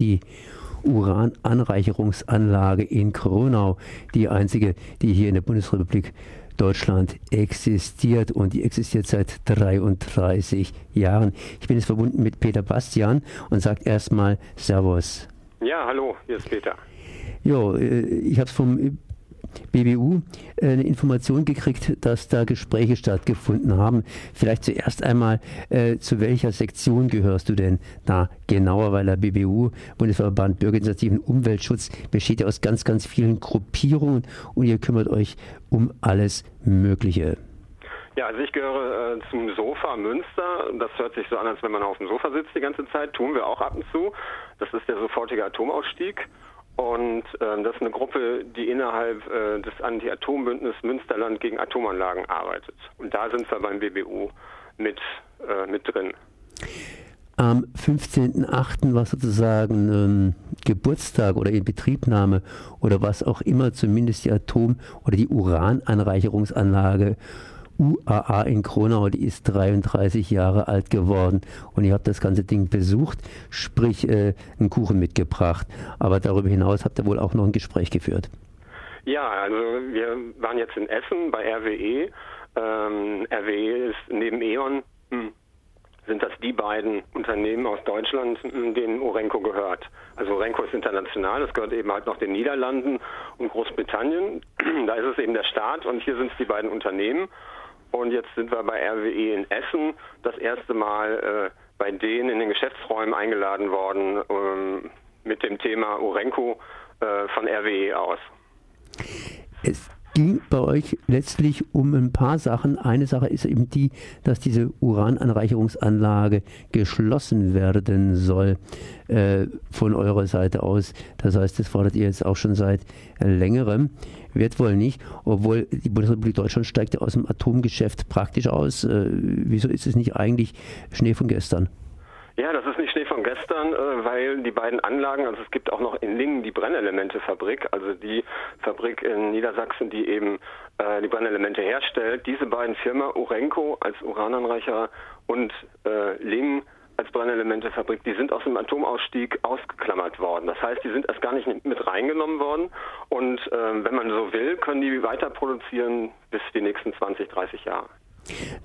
die Urananreicherungsanlage in Kronau, die einzige, die hier in der Bundesrepublik Deutschland existiert und die existiert seit 33 Jahren. Ich bin jetzt verbunden mit Peter Bastian und sage erstmal Servus. Ja, hallo, hier ist Peter. Jo, äh, ich habe es vom BBU äh, eine Information gekriegt, dass da Gespräche stattgefunden haben. Vielleicht zuerst einmal, äh, zu welcher Sektion gehörst du denn da genauer? Weil der BBU, Bundesverband Bürgerinitiativen Umweltschutz, besteht ja aus ganz, ganz vielen Gruppierungen und ihr kümmert euch um alles Mögliche. Ja, also ich gehöre äh, zum Sofa Münster. Das hört sich so an, als wenn man auf dem Sofa sitzt die ganze Zeit. Tun wir auch ab und zu. Das ist der sofortige Atomausstieg. Und äh, das ist eine Gruppe, die innerhalb äh, des Anti-Atom-Bündnisses Münsterland gegen Atomanlagen arbeitet. Und da sind wir beim BBU mit, äh, mit drin. Am 15.08. war sozusagen ähm, Geburtstag oder Inbetriebnahme oder was auch immer, zumindest die Atom- oder die Urananreicherungsanlage UAA in Kronau, die ist 33 Jahre alt geworden und ihr habt das ganze Ding besucht, sprich äh, einen Kuchen mitgebracht. Aber darüber hinaus habt ihr wohl auch noch ein Gespräch geführt. Ja, also wir waren jetzt in Essen bei RWE. Ähm, RWE ist neben E.ON, hm, sind das die beiden Unternehmen aus Deutschland, denen Orenco gehört. Also Orenco ist international, das gehört eben halt noch den Niederlanden und Großbritannien. da ist es eben der Staat und hier sind es die beiden Unternehmen. Und jetzt sind wir bei RWE in Essen das erste Mal äh, bei denen in den Geschäftsräumen eingeladen worden ähm, mit dem Thema Urenco äh, von RWE aus. Es ging bei euch letztlich um ein paar Sachen. Eine Sache ist eben die, dass diese Urananreicherungsanlage geschlossen werden soll äh, von eurer Seite aus. Das heißt, das fordert ihr jetzt auch schon seit längerem. Wird wohl nicht, obwohl die Bundesrepublik Deutschland steigt aus dem Atomgeschäft praktisch aus. Äh, wieso ist es nicht eigentlich Schnee von gestern? Ja, das ist nicht Schnee von gestern, äh, weil die beiden Anlagen, also es gibt auch noch in Lingen die Brennelemente-Fabrik, also die Fabrik in Niedersachsen, die eben äh, die Brennelemente herstellt. Diese beiden Firmen, Urenco als Urananreicher und äh, Lingen als Brennelemente-Fabrik, die sind aus dem Atomausstieg ausgeklammert worden. Das heißt, die sind erst gar nicht mit reingenommen worden. Und äh, wenn man so will, können die weiter produzieren bis die nächsten 20, 30 Jahre.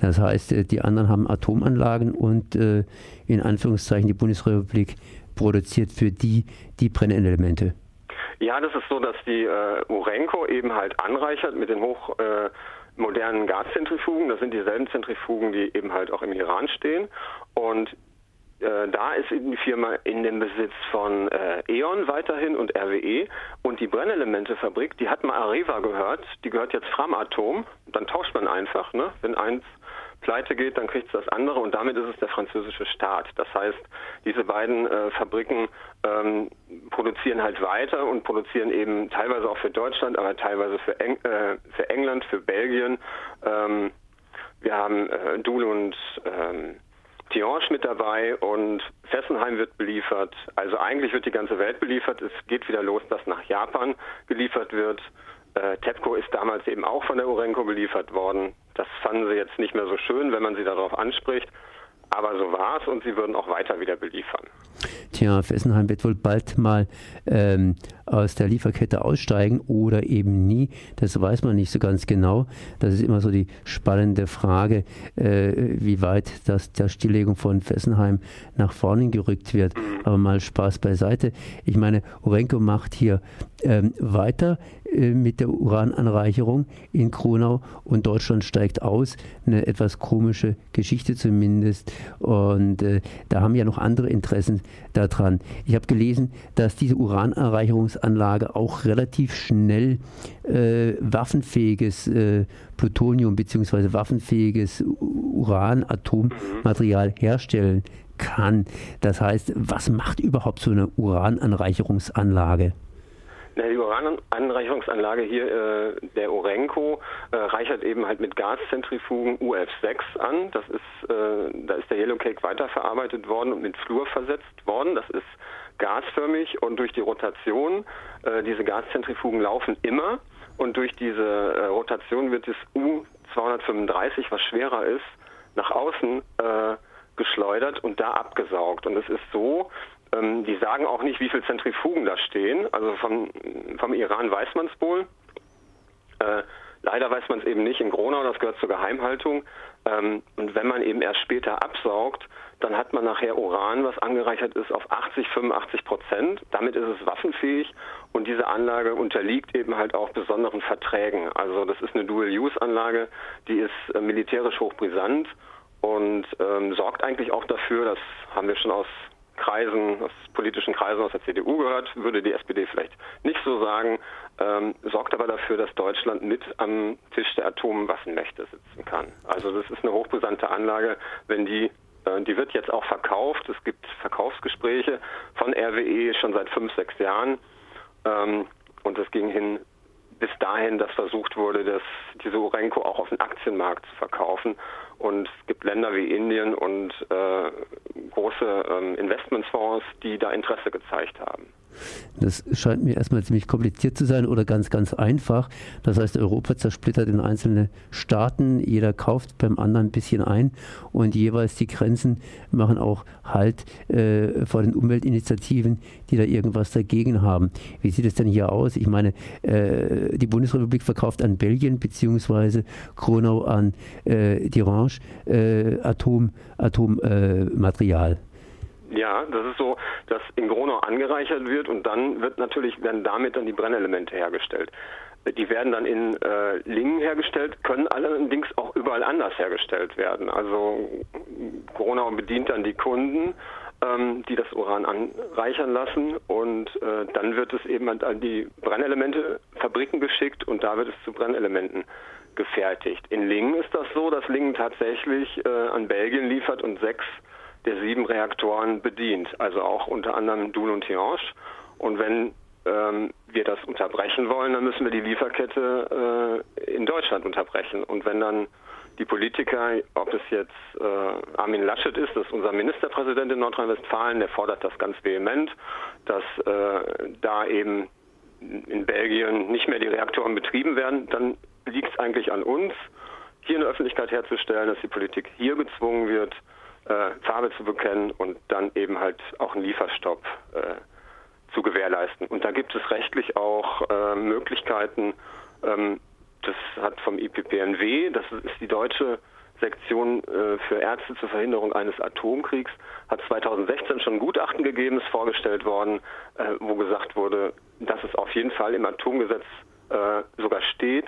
Das heißt, äh, die anderen haben Atomanlagen und äh, in Anführungszeichen die Bundesrepublik produziert für die die Brennelemente. Ja, das ist so, dass die äh, Urenco eben halt anreichert mit den hochmodernen äh, Gaszentrifugen. Das sind dieselben Zentrifugen, die eben halt auch im Iran stehen. Und äh, da ist die Firma in dem Besitz von äh, E.ON weiterhin und RWE. Und die Brennelementefabrik, die hat mal Areva gehört, die gehört jetzt Framatom. Dann tauscht man einfach, ne? wenn eins pleite geht, dann kriegt es das andere und damit ist es der französische Staat. Das heißt, diese beiden äh, Fabriken ähm, produzieren halt weiter und produzieren eben teilweise auch für Deutschland, aber teilweise für, Eng äh, für England, für Belgien. Ähm, wir haben äh, Doul und ähm, Tihange mit dabei und Fessenheim wird beliefert. Also eigentlich wird die ganze Welt beliefert. Es geht wieder los, dass nach Japan geliefert wird. Äh, TEPCO ist damals eben auch von der Urenco beliefert worden. Das fanden sie jetzt nicht mehr so schön, wenn man sie darauf anspricht. Aber so war es und sie würden auch weiter wieder beliefern. Tja, Fessenheim wird wohl bald mal ähm, aus der Lieferkette aussteigen oder eben nie. Das weiß man nicht so ganz genau. Das ist immer so die spannende Frage, äh, wie weit das der Stilllegung von Fessenheim nach vorne gerückt wird. Mhm. Aber mal Spaß beiseite. Ich meine, Orenko macht hier ähm, weiter mit der Urananreicherung in Kronau und Deutschland steigt aus. Eine etwas komische Geschichte zumindest. Und äh, da haben ja noch andere Interessen daran. Ich habe gelesen, dass diese Urananreicherungsanlage auch relativ schnell äh, waffenfähiges äh, Plutonium bzw. waffenfähiges Uran, Atommaterial herstellen kann. Das heißt, was macht überhaupt so eine Urananreicherungsanlage? Die Urananreicherungsanlage hier, äh, der Orenco, äh, reichert eben halt mit Gaszentrifugen UF6 an. Das ist, äh, da ist der Yellowcake weiterverarbeitet worden und mit Fluor versetzt worden. Das ist gasförmig und durch die Rotation, äh, diese Gaszentrifugen laufen immer und durch diese äh, Rotation wird das U235, was schwerer ist, nach außen äh, geschleudert und da abgesaugt. Und es ist so, Ähm, die sagen auch nicht, wie viele Zentrifugen da stehen. Also vom, vom Iran weiß man es wohl. Äh, leider weiß man es eben nicht in Gronau, das gehört zur Geheimhaltung. Ähm, und wenn man eben erst später absaugt, dann hat man nachher Uran, was angereichert ist auf 80, 85 Prozent. Damit ist es waffenfähig und diese Anlage unterliegt eben halt auch besonderen Verträgen. Also das ist eine Dual-Use-Anlage, die ist äh, militärisch hochbrisant und ähm, sorgt eigentlich auch dafür, das haben wir schon aus Kreisen, aus politischen Kreisen aus der CDU gehört, würde die SPD vielleicht nicht so sagen, ähm, sorgt aber dafür, dass Deutschland mit am Tisch der Atomwaffenmächte sitzen kann. Also das ist eine hochbrisante Anlage, wenn die äh, die wird jetzt auch verkauft. Es gibt Verkaufsgespräche von RWE schon seit fünf, sechs Jahren. Ähm, und es ging hin bis dahin, dass versucht wurde, dass diese Urenco auch auf dem Aktienmarkt zu verkaufen. Und es gibt Länder wie Indien und äh, große ähm, Investmentfonds, die da Interesse gezeigt haben. Das scheint mir erstmal ziemlich kompliziert zu sein oder ganz, ganz einfach. Das heißt, Europa zersplittert in einzelne Staaten, jeder kauft beim anderen ein bisschen ein und jeweils die Grenzen machen auch Halt äh, vor den Umweltinitiativen, die da irgendwas dagegen haben. Wie sieht es denn hier aus? Ich meine, äh, die Bundesrepublik verkauft an Belgien bzw. Kronau an äh, Dirange äh, Atom, Atommaterial. Ja, das ist so, dass in Gronau angereichert wird und dann wird natürlich, werden damit dann die Brennelemente hergestellt. Die werden dann in äh, Lingen hergestellt, können allerdings auch überall anders hergestellt werden. Also Gronau bedient dann die Kunden, ähm, die das Uran anreichern lassen und äh, dann wird es eben an die Brennelementefabriken geschickt und da wird es zu Brennelementen gefertigt. In Lingen ist das so, dass Lingen tatsächlich äh, an Belgien liefert und sechs der sieben Reaktoren bedient, also auch unter anderem Doul und Tihange. Und wenn ähm, wir das unterbrechen wollen, dann müssen wir die Lieferkette äh, in Deutschland unterbrechen. Und wenn dann die Politiker, ob es jetzt äh, Armin Laschet ist, das ist unser Ministerpräsident in Nordrhein-Westfalen, der fordert das ganz vehement, dass äh, da eben in Belgien nicht mehr die Reaktoren betrieben werden, dann liegt es eigentlich an uns, hier eine Öffentlichkeit herzustellen, dass die Politik hier gezwungen wird, äh, Farbe zu bekennen und dann eben halt auch einen Lieferstopp äh, zu gewährleisten. Und da gibt es rechtlich auch äh, Möglichkeiten, ähm, das hat vom IPPNW, das ist die deutsche Sektion äh, für Ärzte zur Verhinderung eines Atomkriegs, hat 2016 schon ein Gutachten gegeben, ist vorgestellt worden, äh, wo gesagt wurde, dass es auf jeden Fall im Atomgesetz äh, sogar steht,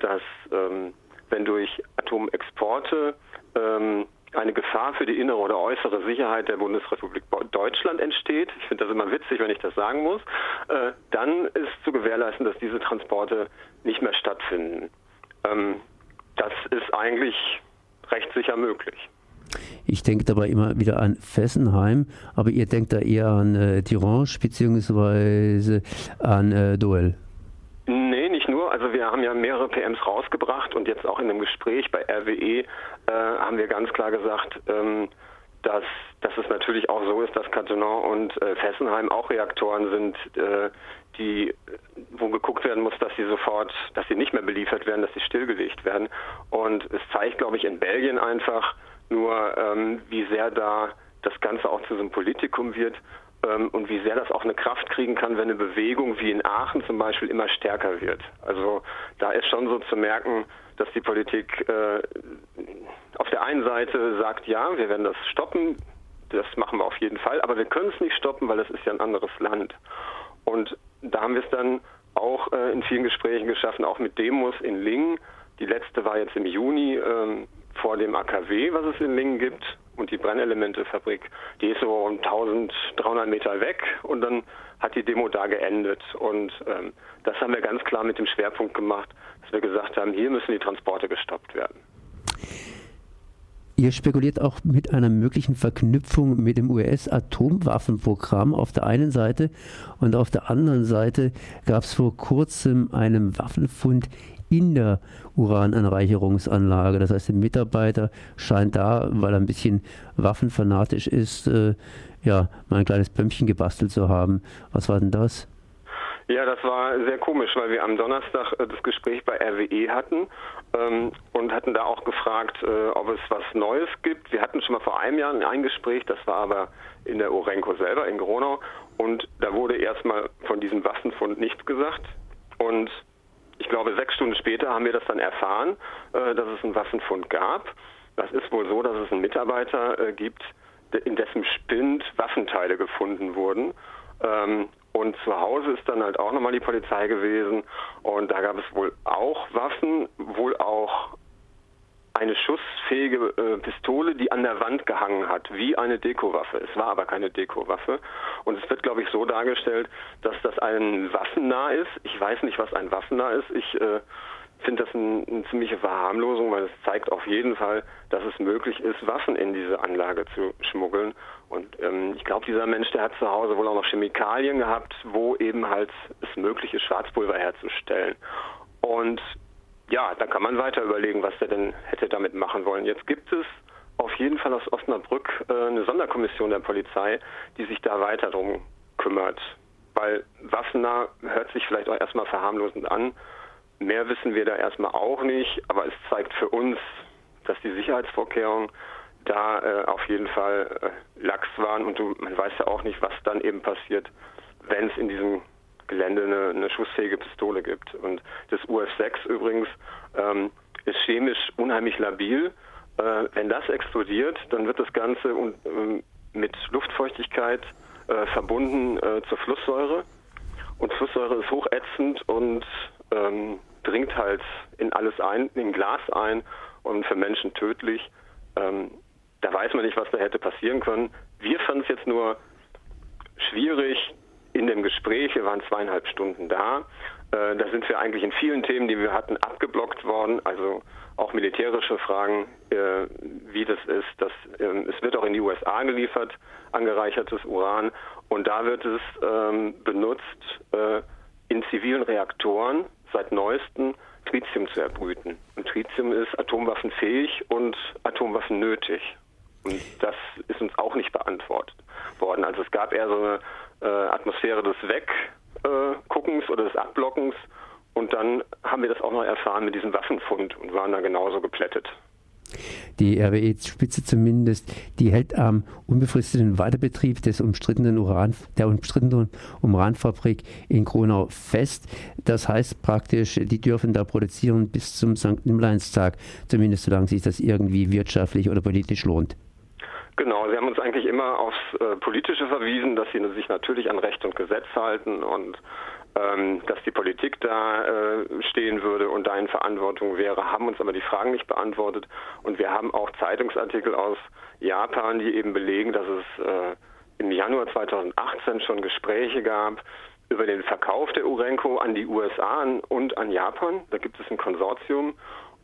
dass ähm, wenn durch Atomexporte ähm, eine Gefahr für die innere oder äußere Sicherheit der Bundesrepublik Deutschland entsteht, ich finde das immer witzig, wenn ich das sagen muss, äh, dann ist zu gewährleisten, dass diese Transporte nicht mehr stattfinden. Ähm, das ist eigentlich recht sicher möglich. Ich denke dabei immer wieder an Fessenheim, aber ihr denkt da eher an äh, Tirange bzw. an äh, Doel. Nee, nicht nur. Also wir haben ja mehrere PMs rausgebracht und jetzt auch in dem Gespräch bei RWE äh, haben wir ganz klar gesagt, ähm, dass, dass es natürlich auch so ist, dass Cattenom und äh, Fessenheim auch Reaktoren sind, äh, die, wo geguckt werden muss, dass sie sofort, dass sie nicht mehr beliefert werden, dass sie stillgelegt werden. Und es zeigt, glaube ich, in Belgien einfach nur, ähm, wie sehr da das Ganze auch zu so einem Politikum wird und wie sehr das auch eine Kraft kriegen kann, wenn eine Bewegung wie in Aachen zum Beispiel immer stärker wird. Also da ist schon so zu merken, dass die Politik äh, auf der einen Seite sagt, ja, wir werden das stoppen, das machen wir auf jeden Fall, aber wir können es nicht stoppen, weil das ist ja ein anderes Land. Und da haben wir es dann auch äh, in vielen Gesprächen geschaffen, auch mit Demos in Lingen. Die letzte war jetzt im Juni ähm, vor dem AKW, was es in Lingen gibt und die Brennelementefabrik, die ist so 1300 Meter weg und dann hat die Demo da geendet. Und ähm, das haben wir ganz klar mit dem Schwerpunkt gemacht, dass wir gesagt haben, hier müssen die Transporte gestoppt werden. Ihr spekuliert auch mit einer möglichen Verknüpfung mit dem US-Atomwaffenprogramm auf der einen Seite und auf der anderen Seite gab es vor kurzem einen Waffenfund in der Urananreicherungsanlage. Das heißt, der Mitarbeiter scheint da, weil er ein bisschen waffenfanatisch ist, äh, ja, mal ein kleines Bömmchen gebastelt zu haben. Was war denn das? Ja, das war sehr komisch, weil wir am Donnerstag äh, das Gespräch bei RWE hatten ähm, und hatten da auch gefragt, äh, ob es was Neues gibt. Wir hatten schon mal vor einem Jahr ein Gespräch, das war aber in der Orenco selber in Gronau und da wurde erstmal von diesem Waffenfund nichts gesagt und ich glaube, sechs Stunden später haben wir das dann erfahren, äh, dass es einen Waffenfund gab. Das ist wohl so, dass es einen Mitarbeiter äh, gibt, in dessen Spind Waffenteile gefunden wurden. Ähm, und zu Hause ist dann halt auch nochmal die Polizei gewesen und da gab es wohl auch Waffen, wohl auch eine schussfähige äh, Pistole, die an der Wand gehangen hat, wie eine Dekowaffe. Es war aber keine Dekowaffe. Und es wird, glaube ich, so dargestellt, dass das ein Waffennah ist. Ich weiß nicht, was ein Waffennah ist. Ich äh, finde das ein, eine ziemliche Verharmlosung, weil es zeigt auf jeden Fall, dass es möglich ist, Waffen in diese Anlage zu schmuggeln. Und ähm, ich glaube, dieser Mensch, der hat zu Hause wohl auch noch Chemikalien gehabt, wo eben halt es möglich ist, Schwarzpulver herzustellen. Und ja, da kann man weiter überlegen, was er denn hätte damit machen wollen. Jetzt gibt es auf jeden Fall aus Osnabrück äh, eine Sonderkommission der Polizei, die sich da weiter drum kümmert. Weil Waffennah hört sich vielleicht auch erstmal verharmlosend an, Mehr wissen wir da erstmal auch nicht, aber es zeigt für uns, dass die Sicherheitsvorkehrungen da äh, auf jeden Fall äh, lax waren und du, man weiß ja auch nicht, was dann eben passiert, wenn es in diesem Gelände eine, eine, schussfähige Pistole gibt. Und das UF6 übrigens ähm, ist chemisch unheimlich labil. Äh, wenn das explodiert, dann wird das Ganze un, ähm, mit Luftfeuchtigkeit äh, verbunden äh, zur Flusssäure. Und Flusssäure ist hochätzend und ähm, dringt halt in alles ein, in Glas ein und für Menschen tödlich. Ähm, da weiß man nicht, was da hätte passieren können. Wir fanden es jetzt nur schwierig in dem Gespräch. Wir waren zweieinhalb Stunden da. Äh, da sind wir eigentlich in vielen Themen, die wir hatten, abgeblockt worden. Also auch militärische Fragen, äh, wie das ist. Das, äh, es wird auch in die USA geliefert, angereichertes Uran. Und da wird es ähm, benutzt äh, in zivilen Reaktoren seit neuestem Tritium zu erbrüten. Und Tritium ist atomwaffenfähig und Atomwaffen nötig. Und das ist uns auch nicht beantwortet worden. Also es gab eher so eine äh, Atmosphäre des Wegguckens äh, oder des Abblockens. Und dann haben wir das auch noch erfahren mit diesem Waffenfund und waren da genauso geplättet. Die RWE-Spitze zumindest, die hält am unbefristeten Weiterbetrieb des umstrittenen Uran, der umstrittenen Uranfabrik in Kronau fest. Das heißt praktisch, die dürfen da produzieren bis zum St. Nimmerleinstag, zumindest solange sich das irgendwie wirtschaftlich oder politisch lohnt. Genau, sie haben uns eigentlich immer aufs äh, Politische verwiesen, dass sie sich natürlich an Recht und Gesetz halten und ähm, dass die Politik da äh, stehen würde und da in Verantwortung wäre, haben uns aber die Fragen nicht beantwortet. Und wir haben auch Zeitungsartikel aus Japan, die eben belegen, dass es äh, im Januar 2018 schon Gespräche gab über den Verkauf der Urenco an die USA und an Japan. Da gibt es ein Konsortium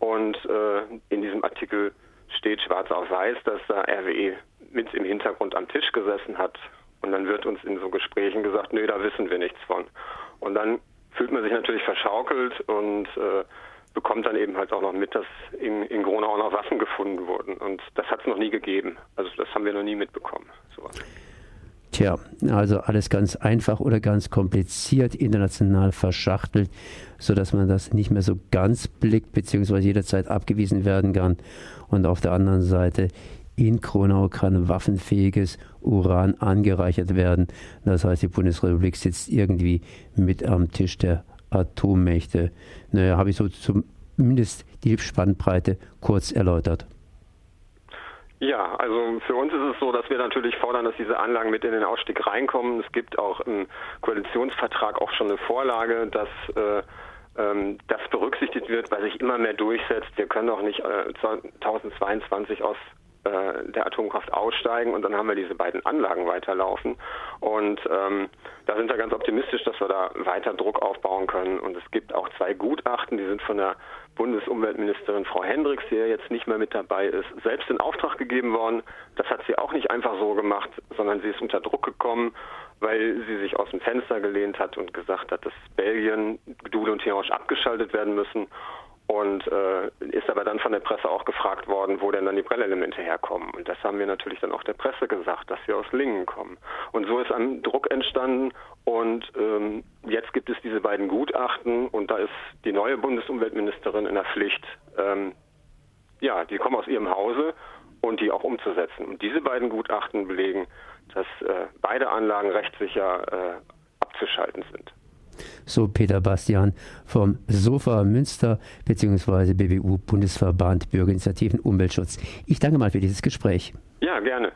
und äh, in diesem Artikel steht schwarz auf weiß, dass da RWE mit im Hintergrund am Tisch gesessen hat. Und dann wird uns in so Gesprächen gesagt, nö, da wissen wir nichts von. Und dann fühlt man sich natürlich verschaukelt und äh, bekommt dann eben halt auch noch mit, dass in, in Gronau auch noch Waffen gefunden wurden. Und das hat es noch nie gegeben. Also das haben wir noch nie mitbekommen. Sowas. Tja, also alles ganz einfach oder ganz kompliziert, international verschachtelt, sodass man das nicht mehr so ganz blickt, beziehungsweise jederzeit abgewiesen werden kann. Und auf der anderen Seite in Kronau kann waffenfähiges Uran angereichert werden. Das heißt, die Bundesrepublik sitzt irgendwie mit am Tisch der Atommächte. Naja, habe ich so zumindest die Spannbreite kurz erläutert. Ja, also für uns ist es so, dass wir natürlich fordern, dass diese Anlagen mit in den Ausstieg reinkommen. Es gibt auch im Koalitionsvertrag auch schon eine Vorlage, dass äh, ähm, das berücksichtigt wird, weil sich immer mehr durchsetzt. Wir können auch nicht äh, 2022 aus äh, der Atomkraft aussteigen und dann haben wir diese beiden Anlagen weiterlaufen. Und ähm, da sind wir ganz optimistisch, dass wir da weiter Druck aufbauen können. Und es gibt auch zwei Gutachten, die sind von der Bundesumweltministerin Frau Hendricks, die ja jetzt nicht mehr mit dabei ist, selbst in Auftrag gegeben worden. Das hat sie auch nicht einfach so gemacht, sondern sie ist unter Druck gekommen, weil sie sich aus dem Fenster gelehnt hat und gesagt hat, dass Belgien, Gdule und Tihange abgeschaltet werden müssen. Und äh, ist aber dann von der Presse auch gefragt worden, wo denn dann die Prellelemente herkommen. Und das haben wir natürlich dann auch der Presse gesagt, dass sie aus Lingen kommen. Und so ist ein Druck entstanden und ähm, jetzt gibt es diese beiden Gutachten und da ist die neue Bundesumweltministerin in der Pflicht, ähm, ja, die kommen aus ihrem Hause und die auch umzusetzen. Und diese beiden Gutachten belegen, dass äh, beide Anlagen rechtssicher äh, abzuschalten sind so Peter Bastian vom Sofa Münster bzw. BBU Bundesverband Bürgerinitiativen Umweltschutz. Ich danke mal für dieses Gespräch. Ja, gerne.